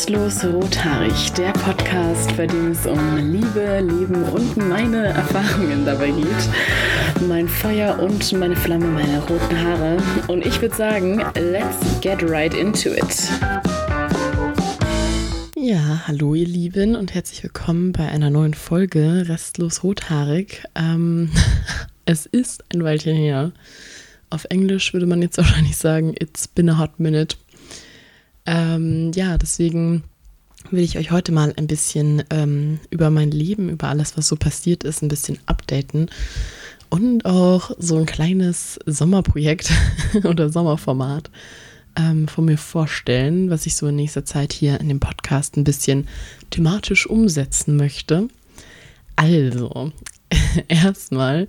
Restlos Rothaarig, der Podcast, bei dem es um Liebe, Leben und meine Erfahrungen dabei geht. Mein Feuer und meine Flamme, meine roten Haare. Und ich würde sagen, let's get right into it. Ja, hallo ihr Lieben und herzlich willkommen bei einer neuen Folge Restlos Rothaarig. Ähm, es ist ein Weilchen her. Auf Englisch würde man jetzt wahrscheinlich sagen, it's been a hot minute. Ähm, ja, deswegen will ich euch heute mal ein bisschen ähm, über mein Leben, über alles, was so passiert ist, ein bisschen updaten und auch so ein kleines Sommerprojekt oder Sommerformat ähm, von mir vorstellen, was ich so in nächster Zeit hier in dem Podcast ein bisschen thematisch umsetzen möchte. Also, erstmal,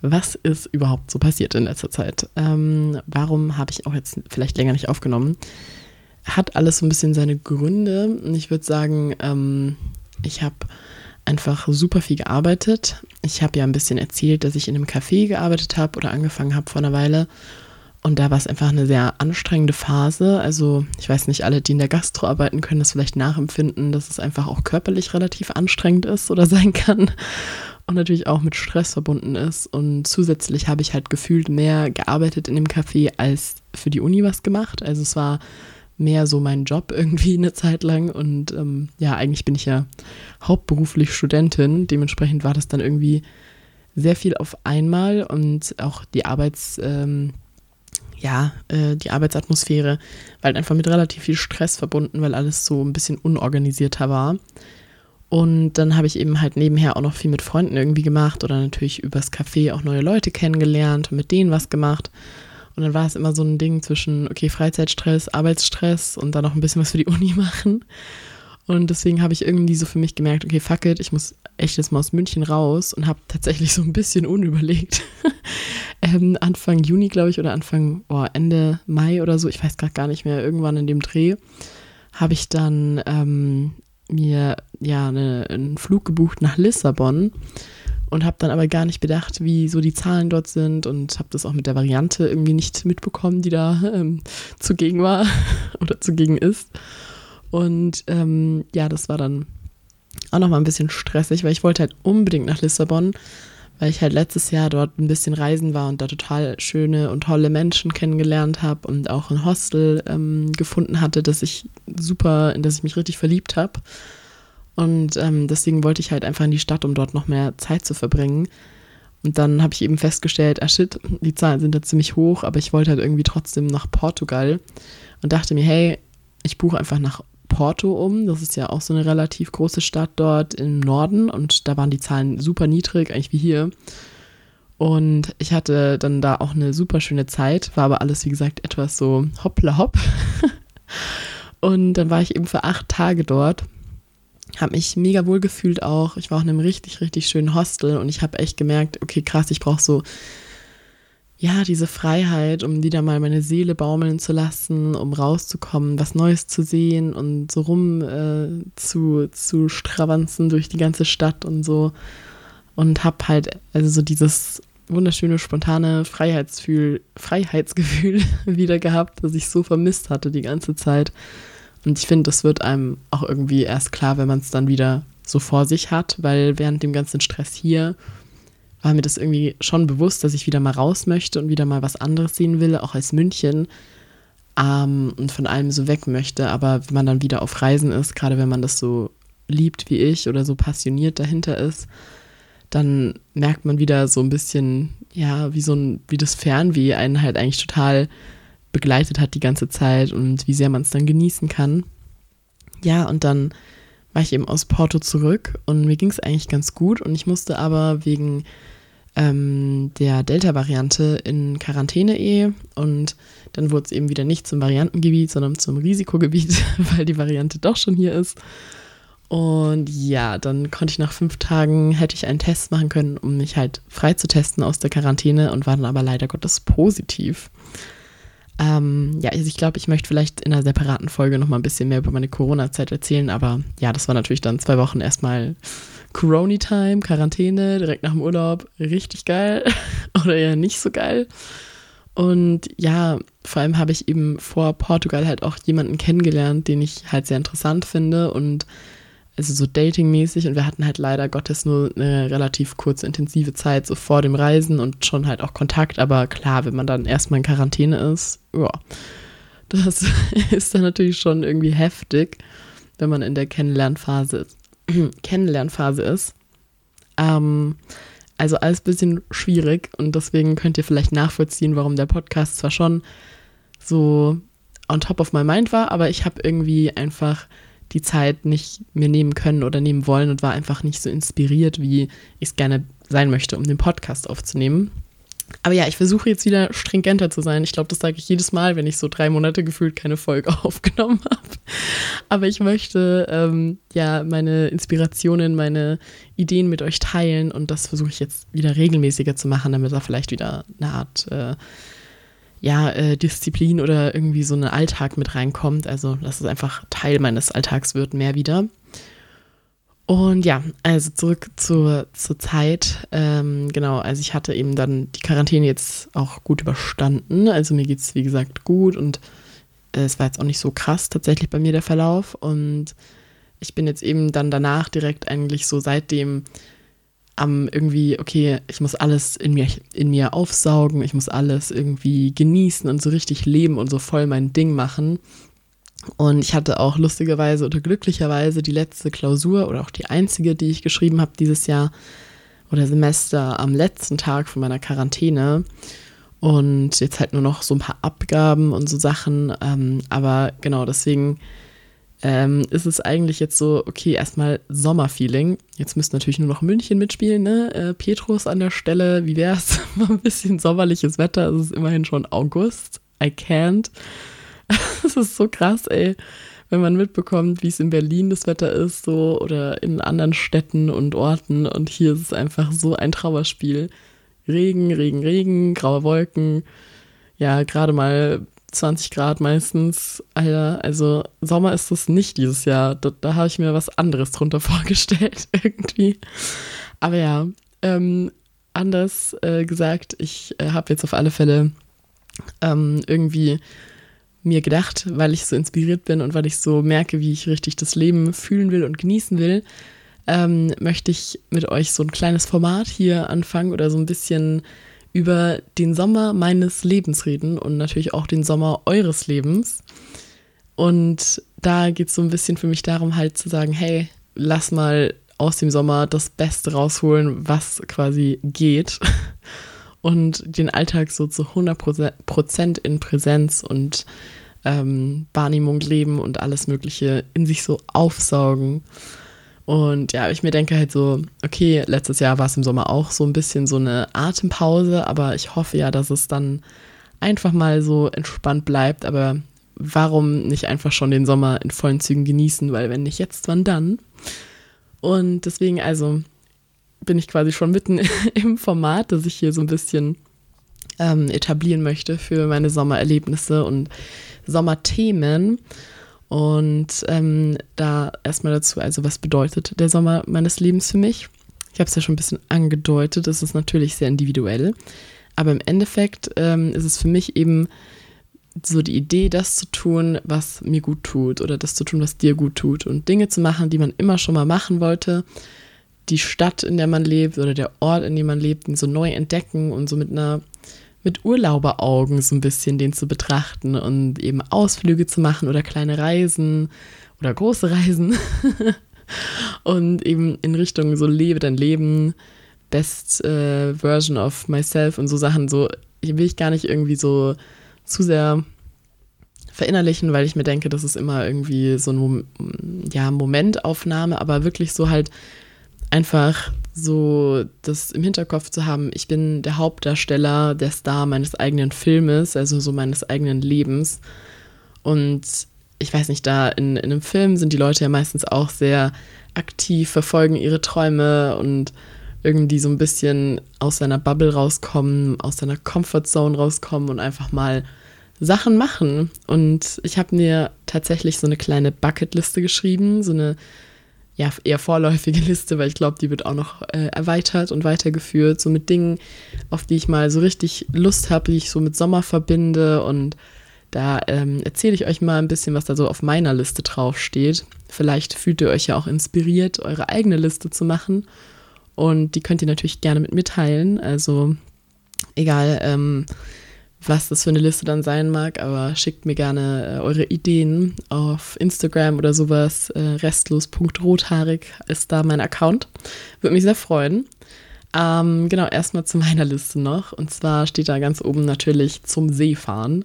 was ist überhaupt so passiert in letzter Zeit? Ähm, warum habe ich auch jetzt vielleicht länger nicht aufgenommen? Hat alles so ein bisschen seine Gründe. Ich würde sagen, ähm, ich habe einfach super viel gearbeitet. Ich habe ja ein bisschen erzählt, dass ich in einem Café gearbeitet habe oder angefangen habe vor einer Weile. Und da war es einfach eine sehr anstrengende Phase. Also ich weiß nicht, alle, die in der Gastro arbeiten, können das vielleicht nachempfinden, dass es einfach auch körperlich relativ anstrengend ist oder sein kann. Und natürlich auch mit Stress verbunden ist. Und zusätzlich habe ich halt gefühlt mehr gearbeitet in dem Café als für die Uni was gemacht. Also es war mehr so mein Job irgendwie eine Zeit lang. Und ähm, ja, eigentlich bin ich ja hauptberuflich Studentin. Dementsprechend war das dann irgendwie sehr viel auf einmal und auch die Arbeits, ähm, ja, äh, die Arbeitsatmosphäre war halt einfach mit relativ viel Stress verbunden, weil alles so ein bisschen unorganisierter war. Und dann habe ich eben halt nebenher auch noch viel mit Freunden irgendwie gemacht oder natürlich übers Café auch neue Leute kennengelernt und mit denen was gemacht. Und dann war es immer so ein Ding zwischen, okay, Freizeitstress, Arbeitsstress und dann noch ein bisschen was für die Uni machen. Und deswegen habe ich irgendwie so für mich gemerkt, okay, fuck it, ich muss echt jetzt mal aus München raus und habe tatsächlich so ein bisschen unüberlegt. ähm, Anfang Juni, glaube ich, oder Anfang, oh, Ende Mai oder so, ich weiß gerade gar nicht mehr, irgendwann in dem Dreh, habe ich dann ähm, mir ja eine, einen Flug gebucht nach Lissabon und habe dann aber gar nicht bedacht, wie so die Zahlen dort sind und habe das auch mit der Variante irgendwie nicht mitbekommen, die da ähm, zugegen war oder zugegen ist. Und ähm, ja, das war dann auch nochmal ein bisschen stressig, weil ich wollte halt unbedingt nach Lissabon, weil ich halt letztes Jahr dort ein bisschen reisen war und da total schöne und tolle Menschen kennengelernt habe und auch ein Hostel ähm, gefunden hatte, das ich super, in das ich mich richtig verliebt habe. Und ähm, deswegen wollte ich halt einfach in die Stadt, um dort noch mehr Zeit zu verbringen. Und dann habe ich eben festgestellt, ah shit, die Zahlen sind da ziemlich hoch, aber ich wollte halt irgendwie trotzdem nach Portugal und dachte mir, hey, ich buche einfach nach Porto um. Das ist ja auch so eine relativ große Stadt dort im Norden und da waren die Zahlen super niedrig, eigentlich wie hier. Und ich hatte dann da auch eine super schöne Zeit, war aber alles, wie gesagt, etwas so hoppla hopp. und dann war ich eben für acht Tage dort habe mich mega wohl gefühlt auch. Ich war auch in einem richtig, richtig schönen Hostel und ich habe echt gemerkt, okay, krass, ich brauche so, ja, diese Freiheit, um wieder mal meine Seele baumeln zu lassen, um rauszukommen, was Neues zu sehen und so rum äh, zu, zu stravanzen durch die ganze Stadt und so. Und habe halt, also so dieses wunderschöne, spontane Freiheitsgefühl, Freiheitsgefühl wieder gehabt, das ich so vermisst hatte die ganze Zeit. Und ich finde, das wird einem auch irgendwie erst klar, wenn man es dann wieder so vor sich hat, weil während dem ganzen Stress hier war mir das irgendwie schon bewusst, dass ich wieder mal raus möchte und wieder mal was anderes sehen will, auch als München ähm, und von allem so weg möchte. Aber wenn man dann wieder auf Reisen ist, gerade wenn man das so liebt wie ich oder so passioniert dahinter ist, dann merkt man wieder so ein bisschen, ja, wie so ein, wie das Fernweh einen halt eigentlich total begleitet hat die ganze Zeit und wie sehr man es dann genießen kann. Ja, und dann war ich eben aus Porto zurück und mir ging es eigentlich ganz gut und ich musste aber wegen ähm, der Delta-Variante in Quarantäne eh und dann wurde es eben wieder nicht zum Variantengebiet, sondern zum Risikogebiet, weil die Variante doch schon hier ist. Und ja, dann konnte ich nach fünf Tagen, hätte ich einen Test machen können, um mich halt frei zu testen aus der Quarantäne und war dann aber leider Gottes positiv. Ähm, ja, also ich glaube, ich möchte vielleicht in einer separaten Folge noch mal ein bisschen mehr über meine Corona-Zeit erzählen, aber ja, das war natürlich dann zwei Wochen erstmal Corona-Time, Quarantäne, direkt nach dem Urlaub, richtig geil oder eher nicht so geil. Und ja, vor allem habe ich eben vor Portugal halt auch jemanden kennengelernt, den ich halt sehr interessant finde und also so datingmäßig und wir hatten halt leider Gottes nur eine relativ kurze intensive Zeit so vor dem Reisen und schon halt auch Kontakt, aber klar, wenn man dann erstmal in Quarantäne ist, ja, das ist dann natürlich schon irgendwie heftig, wenn man in der Kennenlernphase ist. Kennenlernphase ist. Ähm, also alles ein bisschen schwierig und deswegen könnt ihr vielleicht nachvollziehen, warum der Podcast zwar schon so on top of my mind war, aber ich habe irgendwie einfach die Zeit nicht mir nehmen können oder nehmen wollen und war einfach nicht so inspiriert, wie ich es gerne sein möchte, um den Podcast aufzunehmen. Aber ja, ich versuche jetzt wieder stringenter zu sein. Ich glaube, das sage ich jedes Mal, wenn ich so drei Monate gefühlt keine Folge aufgenommen habe. Aber ich möchte ähm, ja meine Inspirationen, meine Ideen mit euch teilen und das versuche ich jetzt wieder regelmäßiger zu machen, damit da vielleicht wieder eine Art äh, ja, äh, Disziplin oder irgendwie so ein Alltag mit reinkommt. Also, dass es einfach Teil meines Alltags wird, mehr wieder. Und ja, also zurück zur, zur Zeit. Ähm, genau, also ich hatte eben dann die Quarantäne jetzt auch gut überstanden. Also mir geht es, wie gesagt, gut und äh, es war jetzt auch nicht so krass tatsächlich bei mir der Verlauf. Und ich bin jetzt eben dann danach direkt eigentlich so seitdem am irgendwie, okay, ich muss alles in mir, in mir aufsaugen, ich muss alles irgendwie genießen und so richtig leben und so voll mein Ding machen. Und ich hatte auch lustigerweise oder glücklicherweise die letzte Klausur oder auch die einzige, die ich geschrieben habe dieses Jahr oder Semester am letzten Tag von meiner Quarantäne. Und jetzt halt nur noch so ein paar Abgaben und so Sachen. Ähm, aber genau, deswegen ähm, ist es eigentlich jetzt so, okay, erstmal Sommerfeeling. Jetzt müsste natürlich nur noch München mitspielen, ne? Äh, Petrus an der Stelle, wie wäre es? ein bisschen sommerliches Wetter, es ist immerhin schon August. I can't. Das ist so krass, ey. Wenn man mitbekommt, wie es in Berlin das Wetter ist, so oder in anderen Städten und Orten. Und hier ist es einfach so ein Trauerspiel. Regen, Regen, Regen, graue Wolken. Ja, gerade mal 20 Grad meistens. Alter, also Sommer ist es nicht dieses Jahr. Da, da habe ich mir was anderes drunter vorgestellt, irgendwie. Aber ja, ähm, anders äh, gesagt, ich äh, habe jetzt auf alle Fälle ähm, irgendwie mir gedacht, weil ich so inspiriert bin und weil ich so merke, wie ich richtig das Leben fühlen will und genießen will, ähm, möchte ich mit euch so ein kleines Format hier anfangen oder so ein bisschen über den Sommer meines Lebens reden und natürlich auch den Sommer eures Lebens. Und da geht es so ein bisschen für mich darum, halt zu sagen, hey, lass mal aus dem Sommer das Beste rausholen, was quasi geht. Und den Alltag so zu 100% in Präsenz und ähm, Wahrnehmung leben und alles Mögliche in sich so aufsaugen. Und ja, ich mir denke halt so, okay, letztes Jahr war es im Sommer auch so ein bisschen so eine Atempause, aber ich hoffe ja, dass es dann einfach mal so entspannt bleibt. Aber warum nicht einfach schon den Sommer in vollen Zügen genießen? Weil wenn nicht jetzt, wann dann? Und deswegen also bin ich quasi schon mitten im Format, das ich hier so ein bisschen ähm, etablieren möchte für meine Sommererlebnisse und Sommerthemen. Und ähm, da erstmal dazu, also was bedeutet der Sommer meines Lebens für mich? Ich habe es ja schon ein bisschen angedeutet, es ist natürlich sehr individuell. Aber im Endeffekt ähm, ist es für mich eben so die Idee, das zu tun, was mir gut tut oder das zu tun, was dir gut tut und Dinge zu machen, die man immer schon mal machen wollte, die Stadt, in der man lebt oder der Ort, in dem man lebt, so neu entdecken und so mit einer mit Urlauberaugen so ein bisschen den zu betrachten und eben Ausflüge zu machen oder kleine Reisen oder große Reisen. Und eben in Richtung so lebe dein Leben, best äh, version of myself und so Sachen. So will ich gar nicht irgendwie so zu sehr verinnerlichen, weil ich mir denke, das ist immer irgendwie so eine ja, Momentaufnahme, aber wirklich so halt einfach so das im Hinterkopf zu haben, ich bin der Hauptdarsteller, der Star meines eigenen Filmes, also so meines eigenen Lebens. Und ich weiß nicht, da in, in einem Film sind die Leute ja meistens auch sehr aktiv, verfolgen ihre Träume und irgendwie so ein bisschen aus seiner Bubble rauskommen, aus seiner Comfortzone rauskommen und einfach mal Sachen machen. Und ich habe mir tatsächlich so eine kleine Bucketliste geschrieben, so eine ja, eher vorläufige Liste, weil ich glaube, die wird auch noch äh, erweitert und weitergeführt, so mit Dingen, auf die ich mal so richtig Lust habe, die ich so mit Sommer verbinde und da ähm, erzähle ich euch mal ein bisschen, was da so auf meiner Liste draufsteht. Vielleicht fühlt ihr euch ja auch inspiriert, eure eigene Liste zu machen. Und die könnt ihr natürlich gerne mit mir teilen. Also egal, ähm, was das für eine Liste dann sein mag, aber schickt mir gerne äh, eure Ideen auf Instagram oder sowas. Äh, restlos.rothaarig ist da mein Account. Würde mich sehr freuen. Ähm, genau, erstmal zu meiner Liste noch. Und zwar steht da ganz oben natürlich zum Seefahren,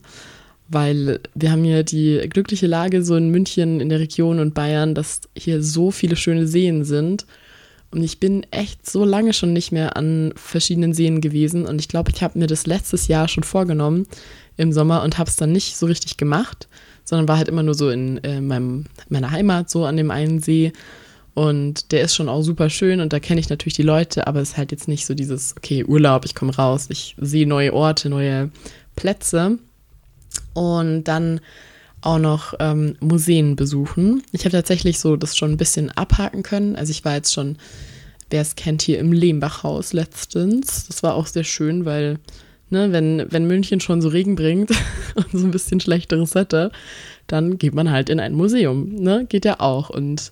weil wir haben hier die glückliche Lage so in München, in der Region und Bayern, dass hier so viele schöne Seen sind und ich bin echt so lange schon nicht mehr an verschiedenen Seen gewesen. Und ich glaube, ich habe mir das letztes Jahr schon vorgenommen im Sommer und habe es dann nicht so richtig gemacht, sondern war halt immer nur so in äh, meinem, meiner Heimat, so an dem einen See. Und der ist schon auch super schön und da kenne ich natürlich die Leute, aber es ist halt jetzt nicht so dieses, okay, Urlaub, ich komme raus, ich sehe neue Orte, neue Plätze. Und dann auch noch ähm, Museen besuchen. Ich habe tatsächlich so das schon ein bisschen abhaken können. Also ich war jetzt schon, wer es kennt, hier im Lehmbachhaus letztens. Das war auch sehr schön, weil, ne, wenn, wenn München schon so Regen bringt und so ein bisschen schlechteres Wetter, dann geht man halt in ein Museum. Ne? Geht ja auch. Und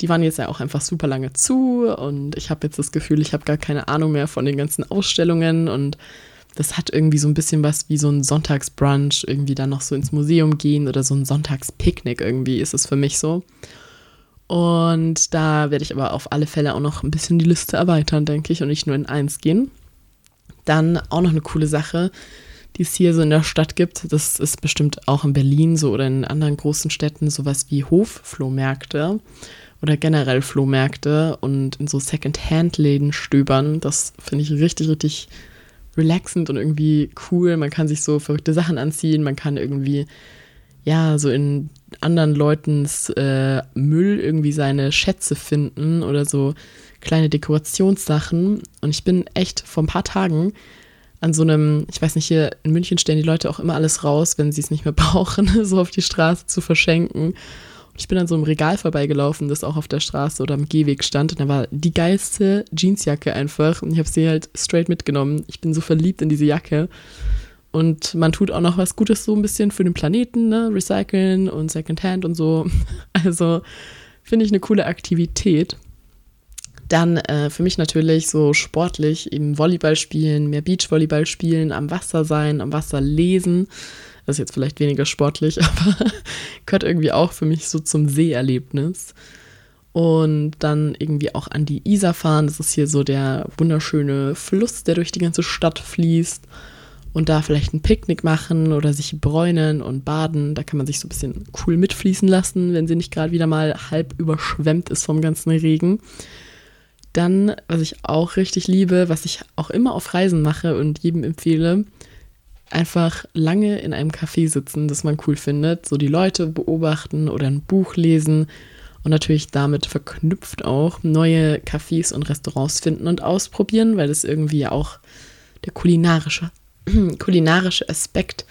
die waren jetzt ja auch einfach super lange zu und ich habe jetzt das Gefühl, ich habe gar keine Ahnung mehr von den ganzen Ausstellungen und das hat irgendwie so ein bisschen was wie so ein Sonntagsbrunch, irgendwie dann noch so ins Museum gehen oder so ein Sonntagspicknick irgendwie ist es für mich so. Und da werde ich aber auf alle Fälle auch noch ein bisschen die Liste erweitern, denke ich, und nicht nur in eins gehen. Dann auch noch eine coole Sache, die es hier so in der Stadt gibt. Das ist bestimmt auch in Berlin so oder in anderen großen Städten sowas wie Hofflohmärkte oder generell Flohmärkte und in so Second-Hand-Läden stöbern. Das finde ich richtig, richtig relaxend und irgendwie cool. Man kann sich so verrückte Sachen anziehen, man kann irgendwie, ja, so in anderen Leutens äh, Müll irgendwie seine Schätze finden oder so kleine Dekorationssachen. Und ich bin echt vor ein paar Tagen an so einem, ich weiß nicht, hier in München stellen die Leute auch immer alles raus, wenn sie es nicht mehr brauchen, so auf die Straße zu verschenken. Ich bin an so einem Regal vorbeigelaufen, das auch auf der Straße oder am Gehweg stand. Und da war die geilste Jeansjacke einfach. Und ich habe sie halt straight mitgenommen. Ich bin so verliebt in diese Jacke. Und man tut auch noch was Gutes so ein bisschen für den Planeten, ne? Recyceln und Secondhand und so. Also finde ich eine coole Aktivität. Dann äh, für mich natürlich so sportlich eben Volleyball spielen, mehr Beachvolleyball spielen, am Wasser sein, am Wasser lesen. Das ist jetzt vielleicht weniger sportlich, aber gehört irgendwie auch für mich so zum Seeerlebnis. Und dann irgendwie auch an die Isar fahren. Das ist hier so der wunderschöne Fluss, der durch die ganze Stadt fließt. Und da vielleicht ein Picknick machen oder sich bräunen und baden. Da kann man sich so ein bisschen cool mitfließen lassen, wenn sie nicht gerade wieder mal halb überschwemmt ist vom ganzen Regen. Dann, was ich auch richtig liebe, was ich auch immer auf Reisen mache und jedem empfehle, einfach lange in einem Café sitzen, das man cool findet, so die Leute beobachten oder ein Buch lesen und natürlich damit verknüpft auch neue Cafés und Restaurants finden und ausprobieren, weil das irgendwie auch der kulinarische, kulinarische Aspekt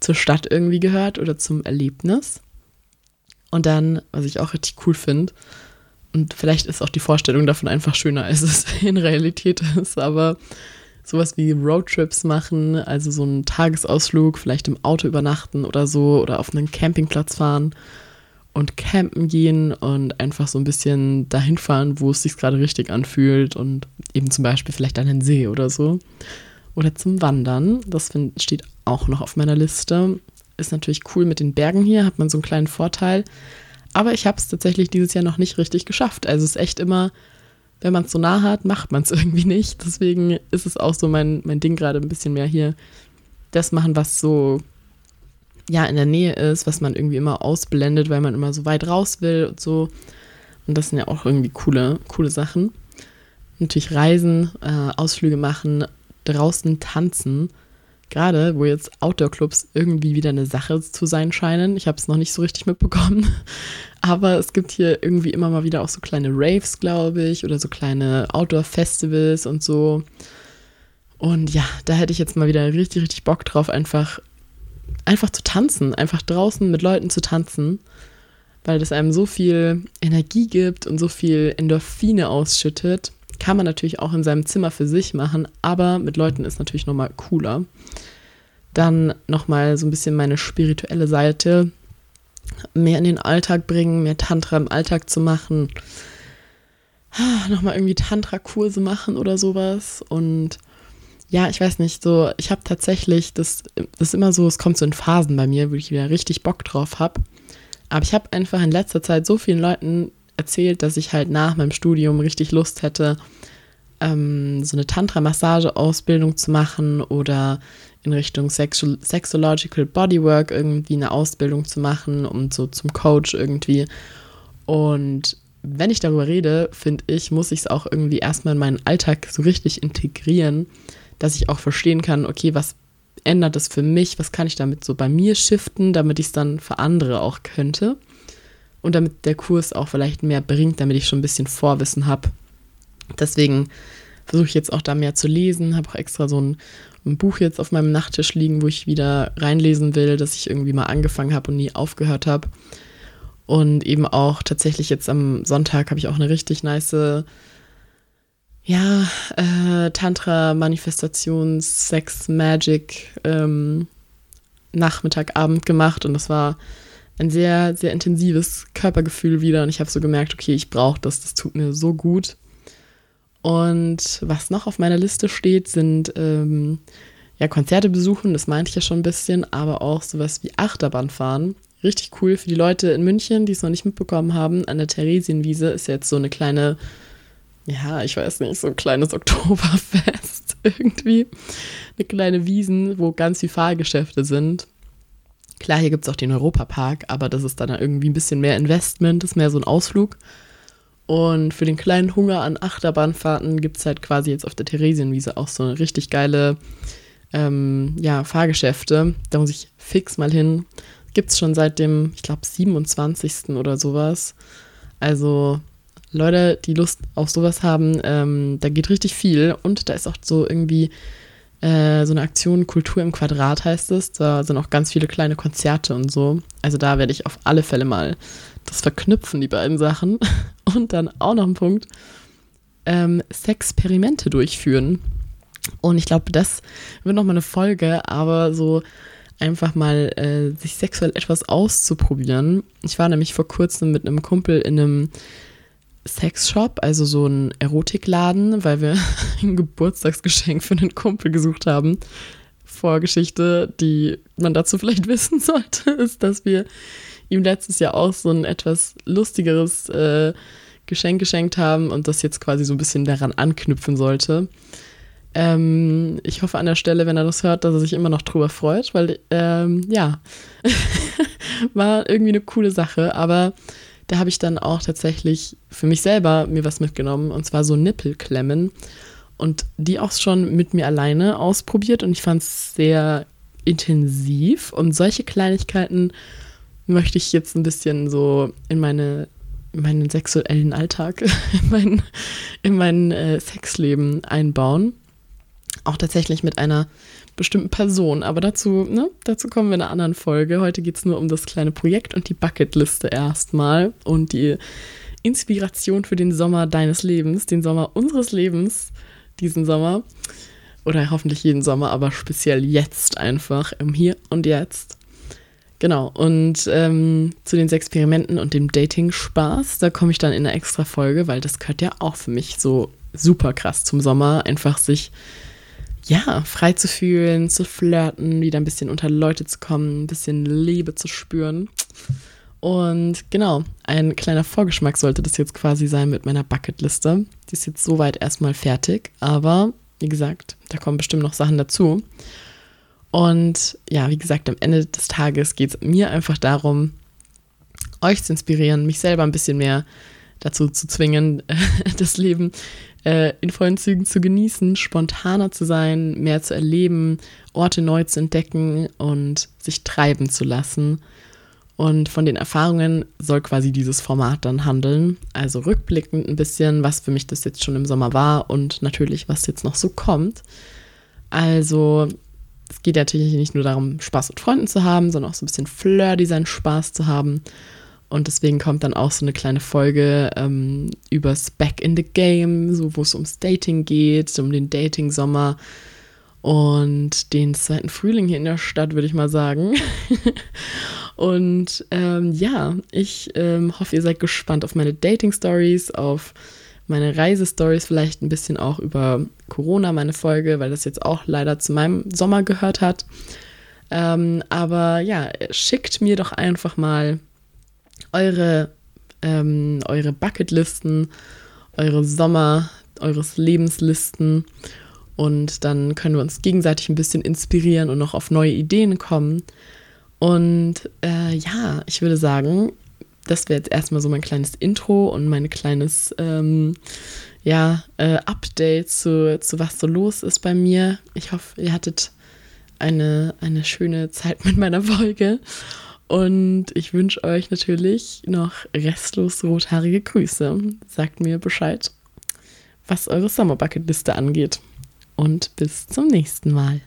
zur Stadt irgendwie gehört oder zum Erlebnis. Und dann, was ich auch richtig cool finde, und vielleicht ist auch die Vorstellung davon einfach schöner, als es in Realität ist, aber sowas wie Roadtrips machen, also so einen Tagesausflug, vielleicht im Auto übernachten oder so oder auf einen Campingplatz fahren und campen gehen und einfach so ein bisschen dahin fahren, wo es sich gerade richtig anfühlt und eben zum Beispiel vielleicht an den See oder so. Oder zum Wandern, das find, steht auch noch auf meiner Liste. Ist natürlich cool mit den Bergen hier, hat man so einen kleinen Vorteil. Aber ich habe es tatsächlich dieses Jahr noch nicht richtig geschafft. Also es ist echt immer wenn man es so nah hat, macht man es irgendwie nicht. Deswegen ist es auch so mein, mein Ding gerade ein bisschen mehr hier, das machen, was so ja in der Nähe ist, was man irgendwie immer ausblendet, weil man immer so weit raus will und so. Und das sind ja auch irgendwie coole, coole Sachen. Natürlich Reisen, äh, Ausflüge machen, draußen tanzen gerade, wo jetzt Outdoor-Clubs irgendwie wieder eine Sache zu sein scheinen. Ich habe es noch nicht so richtig mitbekommen. Aber es gibt hier irgendwie immer mal wieder auch so kleine Raves, glaube ich, oder so kleine Outdoor-Festivals und so. Und ja, da hätte ich jetzt mal wieder richtig, richtig Bock drauf, einfach, einfach zu tanzen, einfach draußen mit Leuten zu tanzen. weil das einem so viel Energie gibt und so viel Endorphine ausschüttet. Kann man natürlich auch in seinem Zimmer für sich machen, aber mit Leuten ist natürlich nochmal cooler. Dann nochmal so ein bisschen meine spirituelle Seite mehr in den Alltag bringen, mehr Tantra im Alltag zu machen. Nochmal irgendwie Tantra-Kurse machen oder sowas. Und ja, ich weiß nicht, so, ich habe tatsächlich, das, das ist immer so, es kommt so in Phasen bei mir, wo ich wieder richtig Bock drauf habe. Aber ich habe einfach in letzter Zeit so vielen Leuten erzählt, dass ich halt nach meinem Studium richtig Lust hätte, ähm, so eine Tantra-Massage-Ausbildung zu machen oder in Richtung Sexu Sexological Bodywork irgendwie eine Ausbildung zu machen und so zum Coach irgendwie. Und wenn ich darüber rede, finde ich, muss ich es auch irgendwie erstmal in meinen Alltag so richtig integrieren, dass ich auch verstehen kann, okay, was ändert das für mich, was kann ich damit so bei mir shiften, damit ich es dann für andere auch könnte. Und damit der Kurs auch vielleicht mehr bringt, damit ich schon ein bisschen Vorwissen habe. Deswegen versuche ich jetzt auch da mehr zu lesen, habe auch extra so ein, ein, Buch jetzt auf meinem Nachttisch liegen, wo ich wieder reinlesen will, das ich irgendwie mal angefangen habe und nie aufgehört habe. Und eben auch tatsächlich jetzt am Sonntag habe ich auch eine richtig nice, ja, äh, Tantra-Manifestations, Sex, Magic ähm, gemacht und das war ein sehr, sehr intensives Körpergefühl wieder und ich habe so gemerkt, okay, ich brauche das, das tut mir so gut. Und was noch auf meiner Liste steht, sind ähm, ja Konzerte besuchen, das meinte ich ja schon ein bisschen, aber auch sowas wie Achterbahnfahren. Richtig cool für die Leute in München, die es noch nicht mitbekommen haben. An der Theresienwiese ist jetzt so eine kleine, ja, ich weiß nicht, so ein kleines Oktoberfest irgendwie. Eine kleine Wiesen, wo ganz viele Fahrgeschäfte sind. Klar, hier gibt es auch den Europapark, aber das ist dann irgendwie ein bisschen mehr Investment, ist mehr so ein Ausflug. Und für den kleinen Hunger an Achterbahnfahrten gibt es halt quasi jetzt auf der Theresienwiese auch so richtig geile ähm, ja, Fahrgeschäfte. Da muss ich fix mal hin. Gibt es schon seit dem, ich glaube, 27. oder sowas. Also Leute, die Lust auf sowas haben, ähm, da geht richtig viel. Und da ist auch so irgendwie äh, so eine Aktion Kultur im Quadrat heißt es. Da sind auch ganz viele kleine Konzerte und so. Also da werde ich auf alle Fälle mal das verknüpfen, die beiden Sachen. Und dann auch noch ein Punkt, ähm, Sexperimente durchführen. Und ich glaube, das wird nochmal eine Folge, aber so einfach mal äh, sich sexuell etwas auszuprobieren. Ich war nämlich vor kurzem mit einem Kumpel in einem Sexshop, also so ein Erotikladen, weil wir ein Geburtstagsgeschenk für einen Kumpel gesucht haben. Vorgeschichte, die man dazu vielleicht wissen sollte, ist, dass wir ihm letztes Jahr auch so ein etwas lustigeres äh, Geschenk geschenkt haben und das jetzt quasi so ein bisschen daran anknüpfen sollte. Ähm, ich hoffe an der Stelle, wenn er das hört, dass er sich immer noch drüber freut, weil ähm, ja, war irgendwie eine coole Sache, aber da habe ich dann auch tatsächlich für mich selber mir was mitgenommen und zwar so Nippelklemmen und die auch schon mit mir alleine ausprobiert und ich fand es sehr intensiv und solche Kleinigkeiten möchte ich jetzt ein bisschen so in meine in meinen sexuellen Alltag, in mein, in mein äh, Sexleben einbauen. Auch tatsächlich mit einer bestimmten Person. Aber dazu, ne, dazu kommen wir in einer anderen Folge. Heute geht es nur um das kleine Projekt und die Bucketliste erstmal und die Inspiration für den Sommer deines Lebens, den Sommer unseres Lebens, diesen Sommer. Oder hoffentlich jeden Sommer, aber speziell jetzt einfach, im Hier und Jetzt. Genau, und ähm, zu den Experimenten und dem Dating-Spaß, da komme ich dann in eine extra Folge, weil das gehört ja auch für mich so super krass zum Sommer, einfach sich, ja, frei zu fühlen, zu flirten, wieder ein bisschen unter Leute zu kommen, ein bisschen Liebe zu spüren. Und genau, ein kleiner Vorgeschmack sollte das jetzt quasi sein mit meiner Bucketliste. Die ist jetzt soweit erstmal fertig, aber wie gesagt, da kommen bestimmt noch Sachen dazu. Und ja, wie gesagt, am Ende des Tages geht es mir einfach darum, euch zu inspirieren, mich selber ein bisschen mehr dazu zu zwingen, das Leben äh, in vollen Zügen zu genießen, spontaner zu sein, mehr zu erleben, Orte neu zu entdecken und sich treiben zu lassen. Und von den Erfahrungen soll quasi dieses Format dann handeln. Also rückblickend ein bisschen, was für mich das jetzt schon im Sommer war und natürlich, was jetzt noch so kommt. Also es geht natürlich nicht nur darum, Spaß mit Freunden zu haben, sondern auch so ein bisschen Flirty seinen Spaß zu haben. Und deswegen kommt dann auch so eine kleine Folge ähm, übers Back in the Game, so wo es ums Dating geht, um den Dating-Sommer und den zweiten Frühling hier in der Stadt, würde ich mal sagen. und ähm, ja, ich ähm, hoffe, ihr seid gespannt auf meine Dating-Stories, auf meine Reisestories, vielleicht ein bisschen auch über Corona, meine Folge, weil das jetzt auch leider zu meinem Sommer gehört hat. Ähm, aber ja, schickt mir doch einfach mal eure, ähm, eure Bucketlisten, eure Sommer, eures Lebenslisten und dann können wir uns gegenseitig ein bisschen inspirieren und noch auf neue Ideen kommen. Und äh, ja, ich würde sagen, das wäre jetzt erstmal so mein kleines Intro und mein kleines ähm, ja, äh, Update zu, zu was so los ist bei mir. Ich hoffe, ihr hattet eine, eine schöne Zeit mit meiner Folge. Und ich wünsche euch natürlich noch restlos rothaarige Grüße. Sagt mir Bescheid, was eure Summer Bucket Liste angeht. Und bis zum nächsten Mal.